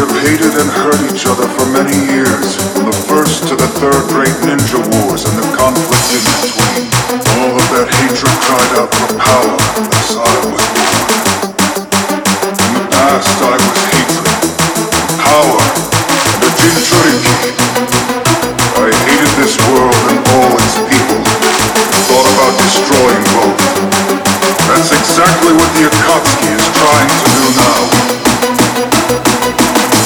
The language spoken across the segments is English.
have hated and hurt each other for many years, from the first to the third great ninja wars and the conflict in between. All of that hatred cried out for power as I was born. In the past I was hatred, power, and a jinchuriki. I hated this world and all its people, and thought about destroying both. That's exactly what the Akatsuki is trying to do now.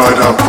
third-rate ninja